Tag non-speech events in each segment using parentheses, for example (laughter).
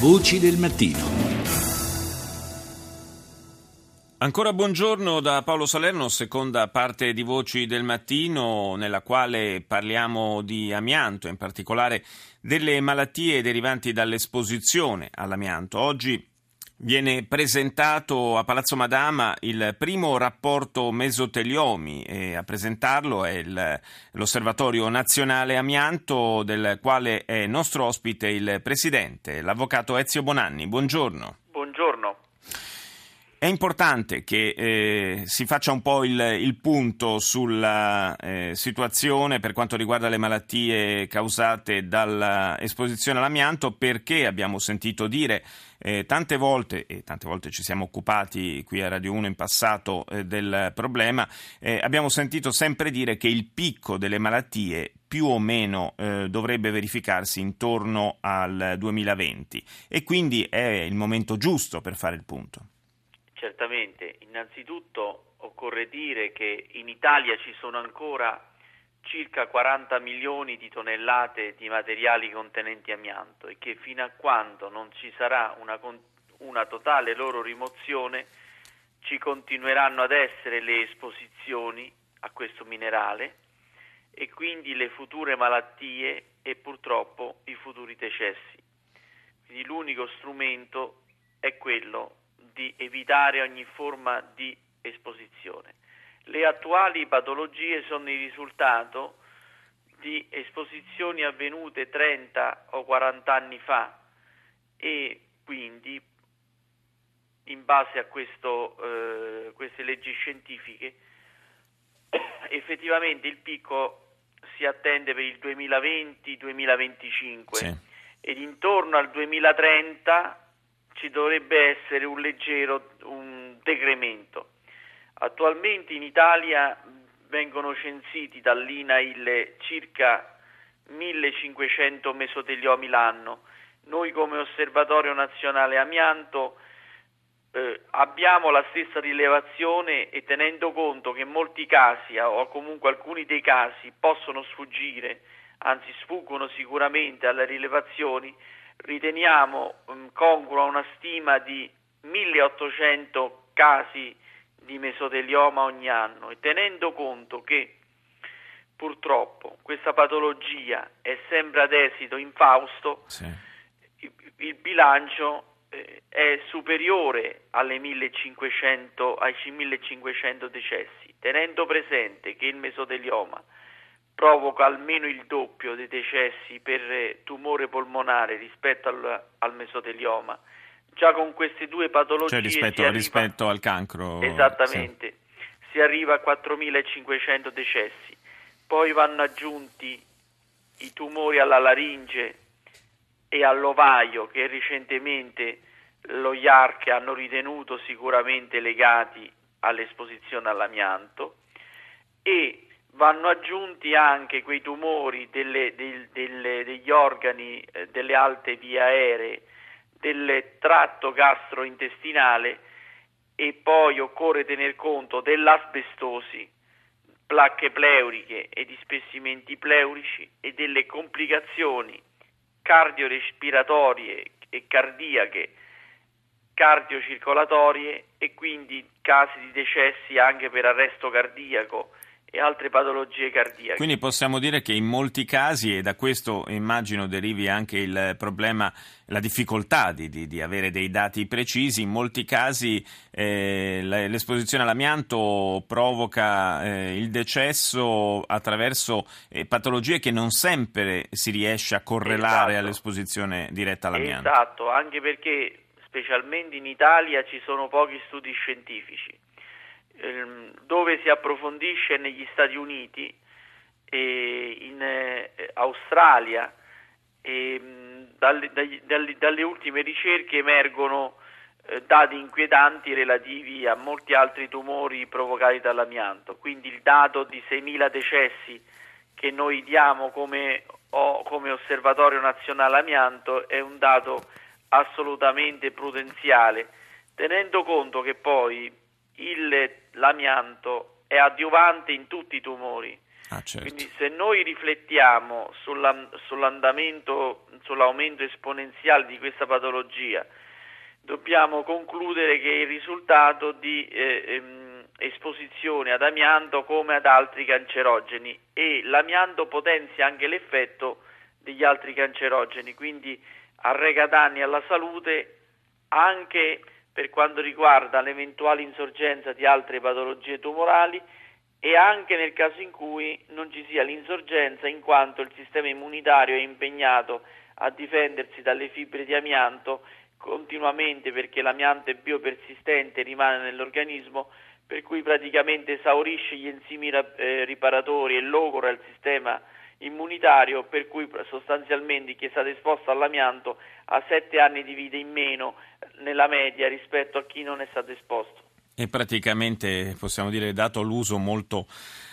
Voci del mattino. Ancora buongiorno da Paolo Salerno, seconda parte di Voci del Mattino, nella quale parliamo di amianto, in particolare delle malattie derivanti dall'esposizione all'amianto. Oggi Viene presentato a Palazzo Madama il primo rapporto mesoteliomi e a presentarlo è il, l'Osservatorio Nazionale Amianto del quale è nostro ospite il Presidente, l'Avvocato Ezio Bonanni. Buongiorno. È importante che eh, si faccia un po' il, il punto sulla eh, situazione per quanto riguarda le malattie causate dall'esposizione all'amianto perché abbiamo sentito dire eh, tante volte, e tante volte ci siamo occupati qui a Radio 1 in passato eh, del problema, eh, abbiamo sentito sempre dire che il picco delle malattie più o meno eh, dovrebbe verificarsi intorno al 2020 e quindi è il momento giusto per fare il punto. Certamente, innanzitutto occorre dire che in Italia ci sono ancora circa 40 milioni di tonnellate di materiali contenenti amianto e che fino a quando non ci sarà una, una totale loro rimozione ci continueranno ad essere le esposizioni a questo minerale e quindi le future malattie e purtroppo i futuri decessi. Quindi l'unico strumento è quello di evitare ogni forma di esposizione. Le attuali patologie sono il risultato di esposizioni avvenute 30 o 40 anni fa e quindi in base a questo, eh, queste leggi scientifiche (coughs) effettivamente il picco si attende per il 2020-2025 sì. ed intorno al 2030 ci dovrebbe essere un leggero un decremento. Attualmente in Italia vengono censiti dall'INAIL circa 1500 mesoteliomi l'anno. Noi come Osservatorio Nazionale Amianto eh, abbiamo la stessa rilevazione e tenendo conto che molti casi o comunque alcuni dei casi possono sfuggire, anzi sfuggono sicuramente alle rilevazioni, riteniamo um, congrua una stima di 1800 casi di mesotelioma ogni anno e tenendo conto che purtroppo questa patologia è sempre ad esito infausto, sì. il, il, bilancio eh, è superiore 1500, ai 1500 decessi, tenendo presente che il mesotelioma provoca almeno il doppio dei decessi per tumore polmonare rispetto al, al mesotelioma. Già con queste due patologie... Cioè rispetto, arriva, rispetto al cancro... Esattamente, sì. si arriva a 4.500 decessi. Poi vanno aggiunti i tumori alla laringe e all'ovaio che recentemente lo IARC hanno ritenuto sicuramente legati all'esposizione all'amianto e vanno aggiunti anche quei tumori delle, del, delle, degli organi eh, delle alte vie aeree, del tratto gastrointestinale e poi occorre tener conto dell'asbestosi, placche pleuriche e di spessimenti pleurici e delle complicazioni cardiorespiratorie e cardiache, cardiocircolatorie e quindi casi di decessi anche per arresto cardiaco e altre patologie cardiache. Quindi possiamo dire che in molti casi, e da questo immagino derivi anche il problema, la difficoltà di, di, di avere dei dati precisi, in molti casi eh, l'esposizione all'amianto provoca eh, il decesso attraverso eh, patologie che non sempre si riesce a correlare esatto. all'esposizione diretta all'amianto. Esatto, anche perché specialmente in Italia ci sono pochi studi scientifici Ehm, dove si approfondisce negli Stati Uniti e in eh, Australia e dalle, dalle, dalle, ultime ricerche emergono eh, dati inquietanti relativi a molti altri tumori provocati dall'amianto, quindi il dato di 6.000 decessi che noi diamo come, come osservatorio nazionale amianto è un dato assolutamente prudenziale, tenendo conto che poi il, l'amianto è adiuvante in tutti i tumori, Ah, certo. Quindi se noi riflettiamo sulla, sull'andamento, sull'aumento esponenziale di questa patologia, dobbiamo concludere che è il risultato di eh, ehm, esposizione ad amianto come ad altri cancerogeni e l'amianto potenzia anche l'effetto degli altri cancerogeni, quindi arreca danni alla salute anche per quanto riguarda l'eventuale insorgenza di altre patologie tumorali e anche nel caso in cui non ci sia l'insorgenza in quanto il sistema immunitario è impegnato a difendersi dalle fibre di amianto continuamente perché l'amianto è biopersistente, rimane nell'organismo, per cui praticamente esaurisce gli enzimi eh, riparatori e logora il sistema immunitario, per cui sostanzialmente chi è stato esposto all'amianto ha sette anni di vita in meno nella media rispetto a chi non è stato esposto. E praticamente possiamo dire dato l'uso molto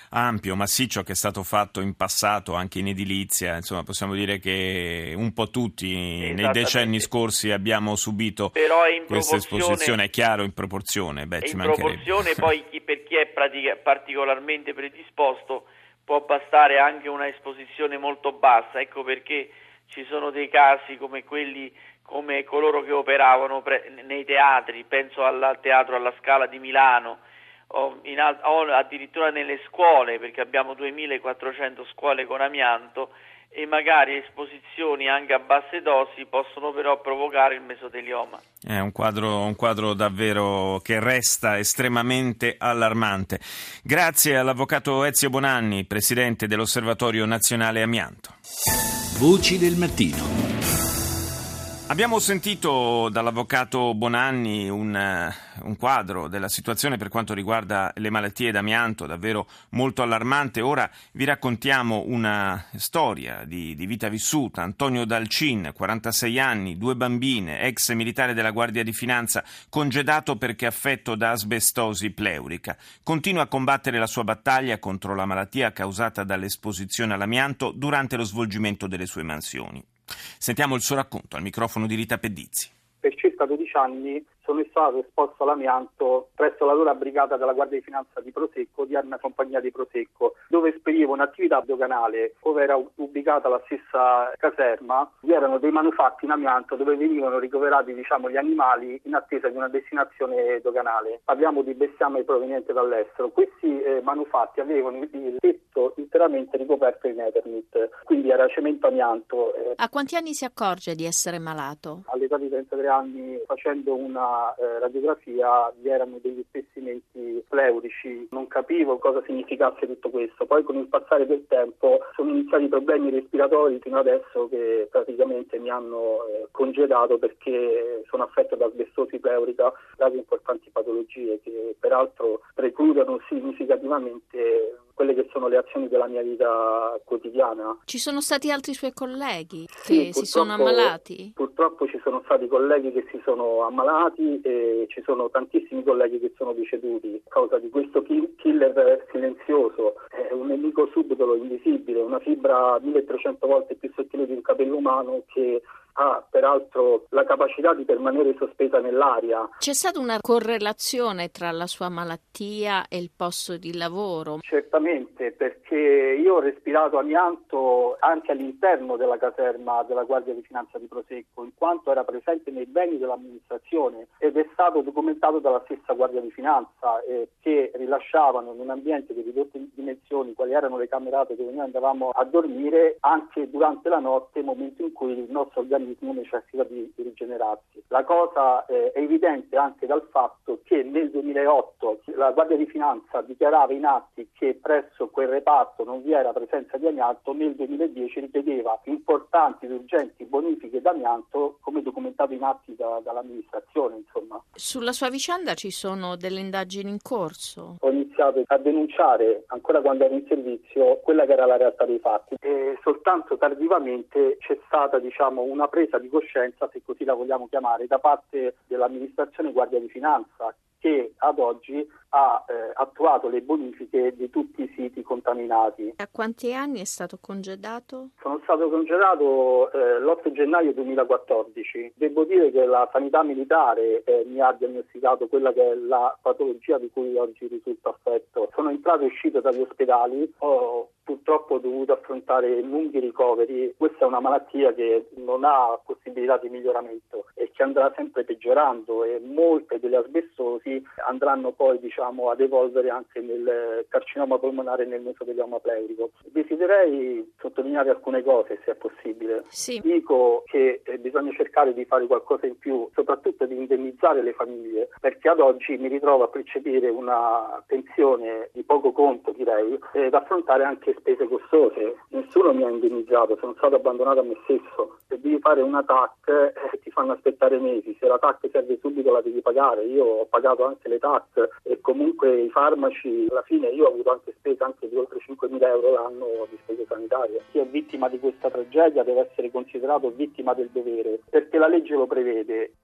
ampio, massiccio che è stato fatto in passato anche in edilizia, insomma possiamo dire che un po' tutti nei decenni scorsi abbiamo subito questa esposizione, è chiaro in proporzione, Beh, in proporzione (laughs) poi chi, per chi è pratica, particolarmente predisposto può bastare anche una esposizione molto bassa, ecco perché ci sono dei casi come quelli come coloro che operavano pre- nei teatri, penso al teatro alla Scala di Milano, o, al- o addirittura nelle scuole, perché abbiamo 2400 scuole con amianto e magari esposizioni anche a basse dosi possono però provocare il mesotelioma. È un quadro, un quadro davvero che resta estremamente allarmante. Grazie all'avvocato Ezio Bonanni, presidente dell'Osservatorio Nazionale Amianto. Voci del mattino. Abbiamo sentito dall'avvocato Bonanni un, un, quadro della situazione per quanto riguarda le malattie d'amianto davvero molto allarmante. Ora vi raccontiamo una storia di, di vita vissuta. Antonio Dalcin, 46 anni, due bambine, ex militare della Guardia di Finanza, congedato perché affetto da asbestosi pleurica. Continua a combattere la sua battaglia contro la malattia causata dall'esposizione all'amianto durante lo svolgimento delle sue mansioni. Sentiamo il suo racconto al microfono di Rita Pedizzi. Per circa 12 anni sono stato esposto all'amianto presso la loro brigata della Guardia di Finanza di Prosecco, di una compagnia di Prosecco, dove spedivo un'attività doganale, dove era ubicata la stessa caserma, vi erano dei manufatti in amianto dove venivano ricoverati diciamo, gli animali in attesa di una destinazione doganale. Parliamo di bestiame proveniente dall'estero. Questi eh, manufatti avevano il tetto interamente ricoperto in Eternit, quindi era cemento amianto. Eh. A quanti anni si accorge di essere malato? All'età di 33 anni facendo una eh, radiografia vi erano degli spessimenti pleurici, non capivo cosa significasse tutto questo. Poi con il passare del tempo sono iniziati problemi respiratori fino adesso che praticamente mi hanno eh, congedato perché sono affetto da asbestosi pleurica, grazie importanti patologie che peraltro precludono significativamente quelle che sono le azioni della mia vita quotidiana. Ci sono stati altri suoi colleghi che sì, si sono ammalati? Purtroppo ci sono stati colleghi che si sono ammalati e ci sono tantissimi colleghi che sono deceduti a causa di questo killer silenzioso, è un nemico subdolo, invisibile, una fibra 1300 volte più sottile di un capello umano che ha peraltro la capacità di permanere sospesa nell'aria. C'è stata una correlazione tra la sua malattia e il posto di lavoro? Certamente, perché io ho respirato amianto anche all'interno della caserma della Guardia di Finanza di Prosecco, in quanto era presente nei beni dell'amministrazione ed è stato documentato dalla stessa Guardia di Finanza eh, che rilasciavano in un ambiente di ridotte dimensioni, quali erano le camerate dove noi andavamo a dormire, anche durante la notte, momento in cui il nostro organismo organismo necessita di, di rigenerarsi. La cosa eh, è evidente anche dal fatto che nel 2008 la Guardia di Finanza dichiarava in atti che presso quel reparto non vi era presenza di amianto, nel 2010 richiedeva importanti ed urgenti bonifiche d'amianto come documentato in atti da, dall'amministrazione. Insomma. Sulla sua vicenda ci sono delle indagini in corso? Ho iniziato a denunciare ancora quando ero in servizio quella che era la realtà dei fatti e soltanto tardivamente c'è stata diciamo, una presa di coscienza, se così la vogliamo chiamare, da parte dell'amministrazione Guardia di Finanza che ad oggi ha eh, attuato le bonifiche di tutti i siti contaminati. A quanti anni è stato congedato? Sono stato congedato eh, l'8 gennaio 2014. Devo dire che la sanità militare eh, mi ha diagnosticato quella che è la patologia di cui oggi risulto affetto. Sono entrato e uscito dagli ospedali, ho purtroppo dovuto affrontare lunghi ricoveri. Questa è una malattia che non ha possibilità di miglioramento e che andrà sempre peggiorando e molte delle asbestosi andranno poi diciamo, ad evolvere anche nel carcinoma polmonare e nel mesotelioma pleurico. Desidererei sottolineare alcune cose se è possibile. Sì. Dico che eh, bisogna cercare di fare qualcosa in più, soprattutto di indennizzare le famiglie, perché ad oggi mi ritrovo a percepire una pensione di poco conto direi ed affrontare anche spese costose. Nessuno mi ha indennizzato, sono stato abbandonato a me stesso. Se devi fare una TAC eh, ti fanno aspettare mesi, se la TAC serve subito la devi pagare. Io ho pagato anche le TAC e comunque i farmaci, alla fine io ho avuto anche spese anche di oltre 5.000 euro l'anno di spese sanitarie. Chi è vittima di questa tragedia deve essere considerato vittima del dovere, perché la legge lo prevede.